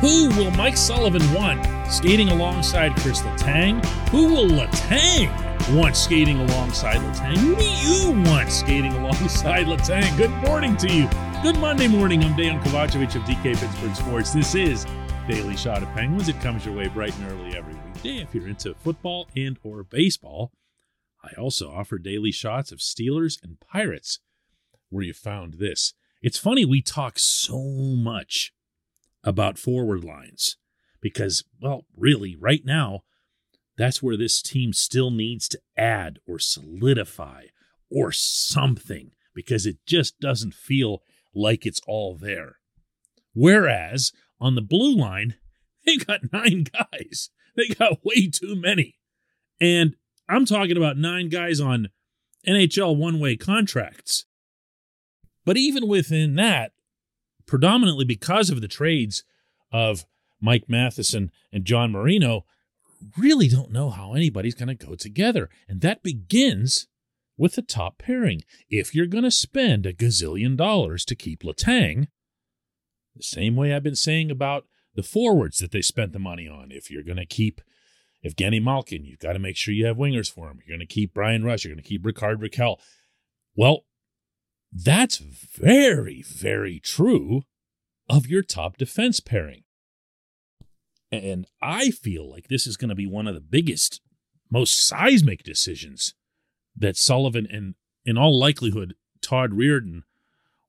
Who will Mike Sullivan want skating alongside Chris Letang? Who will Letang want skating alongside Letang? Who do you want skating alongside Letang? Good morning to you. Good Monday morning. I'm Dan Kovacevic of DK Pittsburgh Sports. This is Daily Shot of Penguins. It comes your way bright and early every weekday if you're into football and or baseball. I also offer daily shots of Steelers and Pirates where you found this. It's funny we talk so much about forward lines because, well, really, right now, that's where this team still needs to add or solidify or something because it just doesn't feel like it's all there. Whereas on the blue line, they got nine guys. They got way too many. And I'm talking about nine guys on NHL one way contracts. But even within that, predominantly because of the trades of Mike Matheson and John Marino, really don't know how anybody's going to go together. And that begins with the top pairing. If you're going to spend a gazillion dollars to keep Letang, the same way I've been saying about the forwards that they spent the money on, if you're going to keep Evgeny Malkin, you've got to make sure you have wingers for him. You're going to keep Bryan Rust, you're going to keep Rickard Rakell. Well, that's very, very true of your top defense pairing. And I feel like this is going to be one of the biggest, most seismic decisions that Sullivan and, in all likelihood, Todd Reirden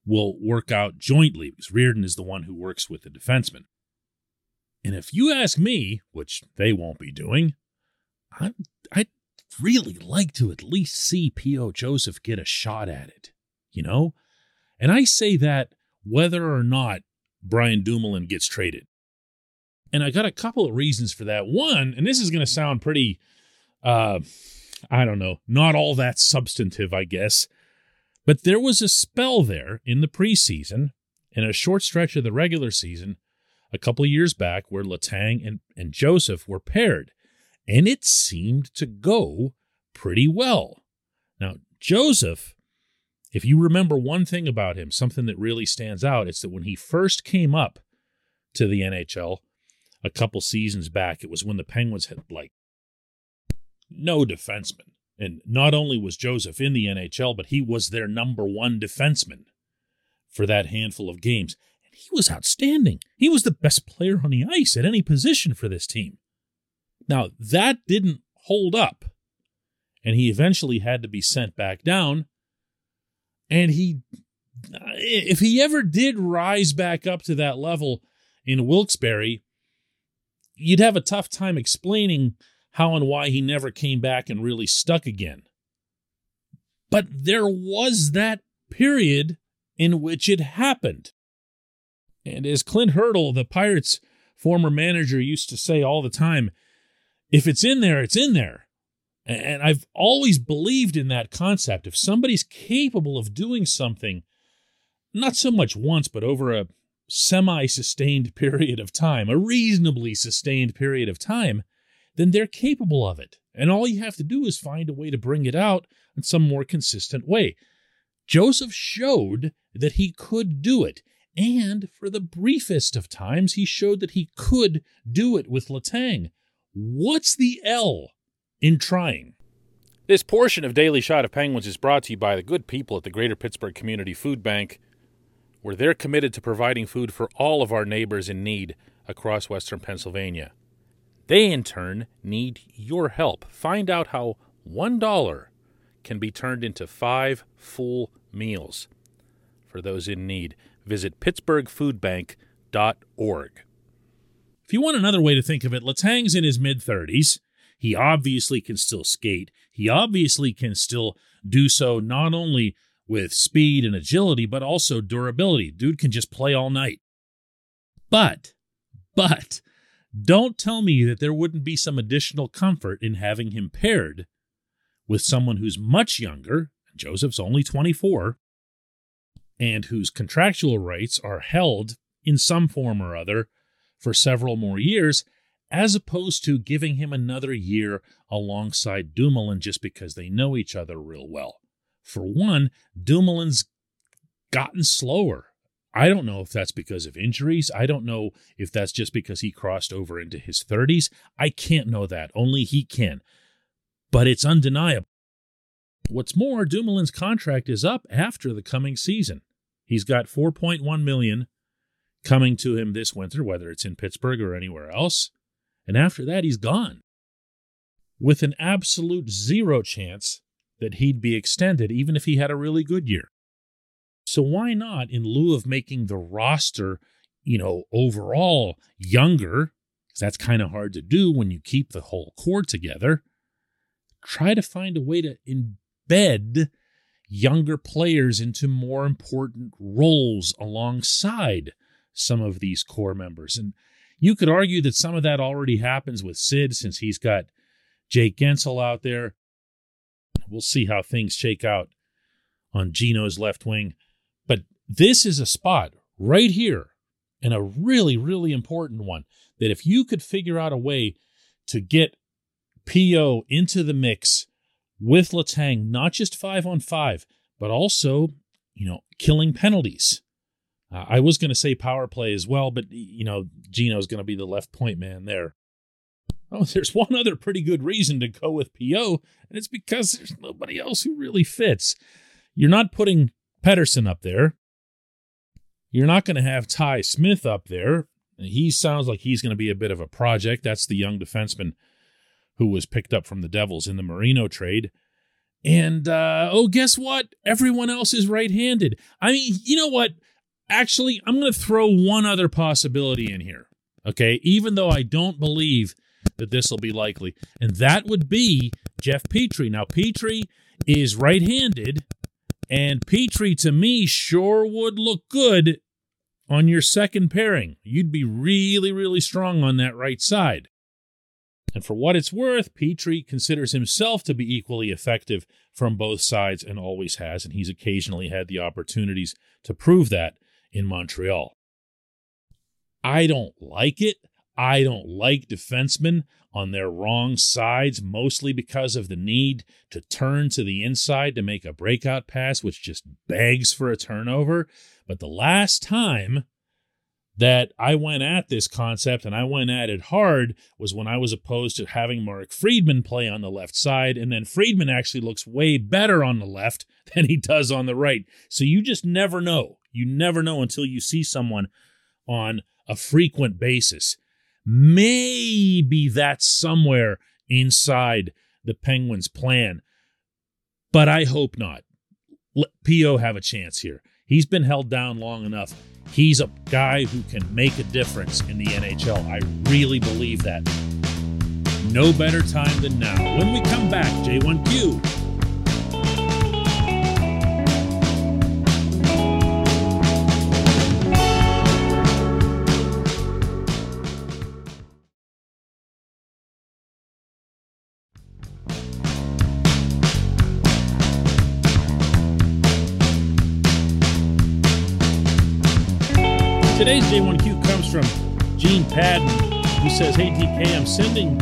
will work out jointly because Reirden is the one who works with the defenseman. And if you ask me, which they won't be doing, I, I'd really like to at least see P.O. Joseph get a shot at it you know? And I say that whether or not Brian Dumoulin gets traded. And I got a couple of reasons for that. One, and this is going to sound pretty, uh, I don't know, not all that substantive, I guess, but there was a spell there in the preseason and a short stretch of the regular season a couple of years back where Letang and, and Joseph were paired, and it seemed to go pretty well. Now, Joseph if you remember one thing about him, something that really stands out, it's that when he first came up to the NHL a couple seasons back, it was when the Penguins had like no defenseman. And not only was Joseph in the NHL, but he was their number one defenseman for that handful of games. And he was outstanding. He was the best player on the ice at any position for this team. Now, that didn't hold up. And he eventually had to be sent back down and he, if he ever did rise back up to that level in Wilkes-Barre, you'd have a tough time explaining how and why he never came back and really stuck again. But there was that period in which it happened. And as Clint Hurdle, the Pirates' former manager, used to say all the time, if it's in there, it's in there. And I've always believed in that concept. If somebody's capable of doing something, not so much once, but over a semi sustained period of time, a reasonably sustained period of time, then they're capable of it. And all you have to do is find a way to bring it out in some more consistent way. Joseph showed that he could do it. And for the briefest of times, he showed that he could do it with Letang. What's the L in trying. This portion of Daily Shot of Penguins is brought to you by the good people at the Greater Pittsburgh Community Food Bank, where they're committed to providing food for all of our neighbors in need across Western Pennsylvania. They, in turn, need your help. Find out how $1 can be turned into five full meals for those in need. Visit pittsburghfoodbank.org. If you want another way to think of it, Letang's in his mid 30s. He obviously can still skate. He obviously can still do so not only with speed and agility, but also durability. Dude can just play all night. But, but, don't tell me that there wouldn't be some additional comfort in having him paired with someone who's much younger. Joseph's only 24 and whose contractual rights are held in some form or other for several more years as opposed to giving him another year alongside Dumoulin just because they know each other real well. For one, Dumoulin's gotten slower. I don't know if that's because of injuries. I don't know if that's just because he crossed over into his 30s. I can't know that. Only he can. But it's undeniable. What's more, Dumoulin's contract is up after the coming season. He's got 4.1 million coming to him this winter, whether it's in Pittsburgh or anywhere else. And after that, he's gone. With an absolute zero chance that he'd be extended, even if he had a really good year. So why not, in lieu of making the roster, you know, overall younger, because that's kind of hard to do when you keep the whole core together, try to find a way to embed younger players into more important roles alongside some of these core members. And you could argue that some of that already happens with Sid since he's got Jake Guentzel out there. We'll see how things shake out on Gino's left wing. But this is a spot right here, and a really, really important one that if you could figure out a way to get PO into the mix with Letang, not just five on five, but also, you know, killing penalties. Uh, I was going to say power play as well, but, you know, Gino's going to be the left point man there. Oh, there's one other pretty good reason to go with PO, and it's because there's nobody else who really fits. You're not putting Pettersson up there. You're not going to have Ty Smith up there. He sounds like he's going to be a bit of a project. That's the young defenseman who was picked up from the Devils in the Marino trade. And uh, oh, guess what? Everyone else is right handed. I mean, you know what? Actually, I'm going to throw one other possibility in here. Okay. Even though I don't believe that this will be likely, and that would be Jeff Petry. Now, Petry is right handed, and Petry to me sure would look good on your second pairing. You'd be really, really strong on that right side. And for what it's worth, Petry considers himself to be equally effective from both sides and always has, and he's occasionally had the opportunities to prove that in Montreal. I don't like it. I don't like defensemen on their wrong sides, mostly because of the need to turn to the inside to make a breakout pass, which just begs for a turnover. But the last time that I went at this concept and I went at it hard was when I was opposed to having Mark Friedman play on the left side. And then Friedman actually looks way better on the left than he does on the right. So you just never know. You never know until you see someone on a frequent basis. Maybe that's somewhere inside the Penguins' plan, but I hope not. Let PO have a chance here. He's been held down long enough. He's a guy who can make a difference in the NHL. I really believe that. No better time than now. When we come back, J1Q from who says, Hey, DK, I'm sending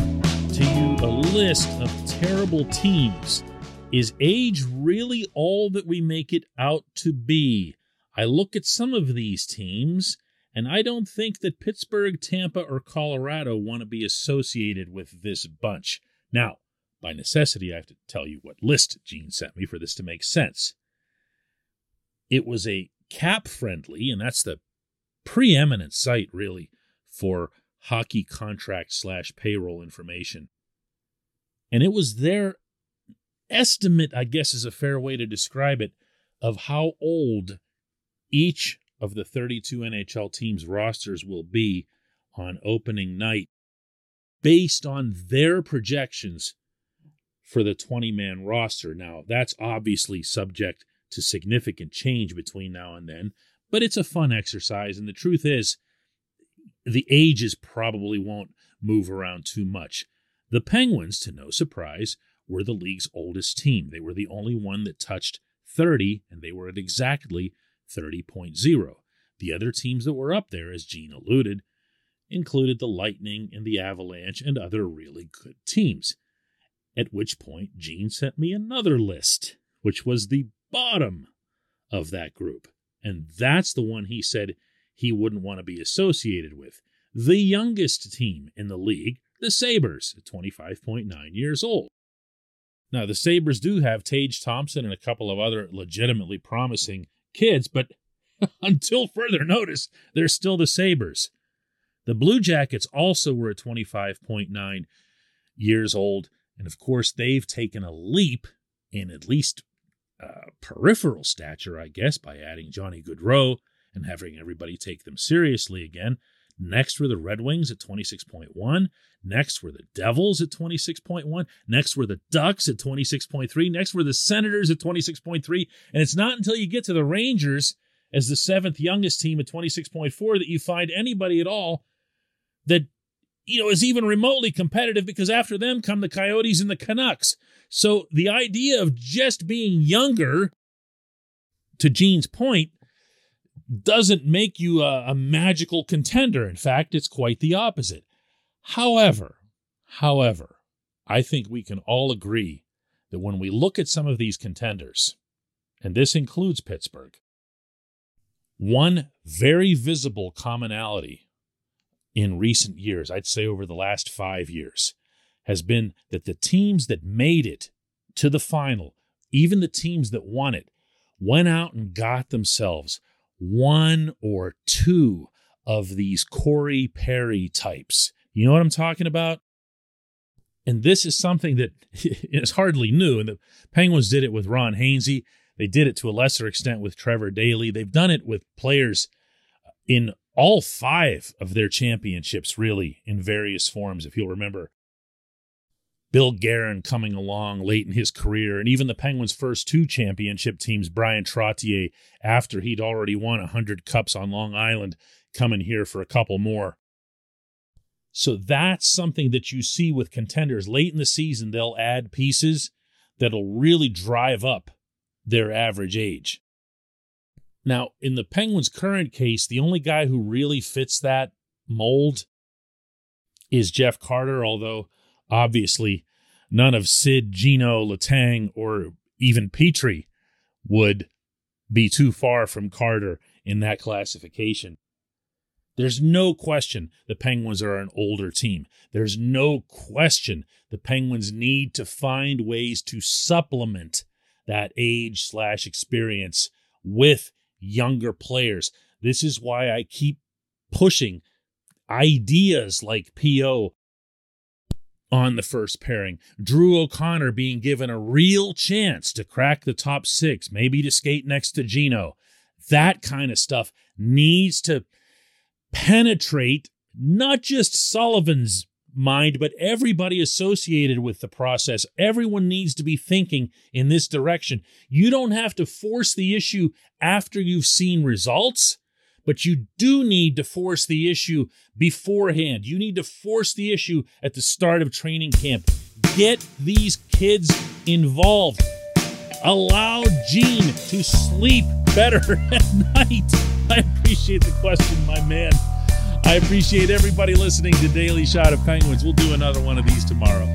to you a list of terrible teams. Is age really all that we make it out to be? I look at some of these teams, and I don't think that Pittsburgh, Tampa, or Colorado want to be associated with this bunch. Now, by necessity, I have to tell you what list Gene sent me for this to make sense. It was a CapFriendly, and that's the preeminent site, really, for hockey contract slash payroll information. And it was their estimate, I guess is a fair way to describe it, of how old each of the 32 NHL teams' rosters will be on opening night based on their projections for the 20 man roster. Now, that's obviously subject to significant change between now and then but it's a fun exercise. And the truth is, the ages probably won't move around too much. The Penguins, to no surprise, were the league's oldest team. They were the only one that touched 30, and they were at exactly 30.0. The other teams that were up there, as Gene alluded, included the Lightning and the Avalanche and other really good teams. At which point, Gene sent me another list, which was the bottom of that group And that's the one he said he wouldn't want to be associated with. The youngest team in the league, the Sabres, at 25.9 years old. Now, the Sabres do have Tage Thompson and a couple of other legitimately promising kids, but until further notice, they're still the Sabres. The Blue Jackets also were at 25.9 years old. And of course, they've taken a leap in at least uh, peripheral stature, I guess, by adding Johnny Gaudreau and having everybody take them seriously again. Next were the Red Wings at 26.1. Next were the Devils at 26.1. Next were the Ducks at 26.3. Next were the Senators at 26.3. And it's not until you get to the Rangers as the seventh youngest team at 26.4 that you find anybody at all that you know is even remotely competitive because after them come the Coyotes and the Canucks. So the idea of just being younger to Gene's point doesn't make you a, a magical contender. In fact, it's quite the opposite. However, however, I think we can all agree that when we look at some of these contenders, and this includes Pittsburgh, one very visible commonality in recent years, I'd say over the last five years, has been that the teams that made it to the final, even the teams that won it, went out and got themselves one or two of these Corey Perry types. You know what I'm talking about? And this is something that is hardly new. And the Penguins did it with Ron Hainsey. They did it to a lesser extent with Trevor Daley. They've done it with players uh, in all five of their championships, really, in various forms. If you'll remember, Bill Guerin coming along late in his career, and even the Penguins' first two championship teams, Bryan Trottier, after he'd already won 100 cups on Long Island, coming here for a couple more. So that's something that you see with contenders. Late in the season, they'll add pieces that'll really drive up their average age. Now, in the Penguins' current case, the only guy who really fits that mold is Jeff Carter, although obviously none of Sid, Gino, Letang, or even Petry would be too far from Carter in that classification. There's no question the Penguins are an older team. There's no question the Penguins need to find ways to supplement that age slash experience with younger players. This is why I keep pushing ideas like PO on the first pairing. Drew O'Connor being given a real chance to crack the top six, maybe to skate next to Gino. That kind of stuff needs to penetrate not just Sullivan's mind, but everybody associated with the process. Everyone needs to be thinking in this direction. You don't have to force the issue after you've seen results, but you do need to force the issue beforehand. You need to force the issue at the start of training camp. Get these kids involved. Allow Gene to sleep better at night. I appreciate the question, my man. I appreciate everybody listening to Daily Shot of Penguins. We'll do another one of these tomorrow.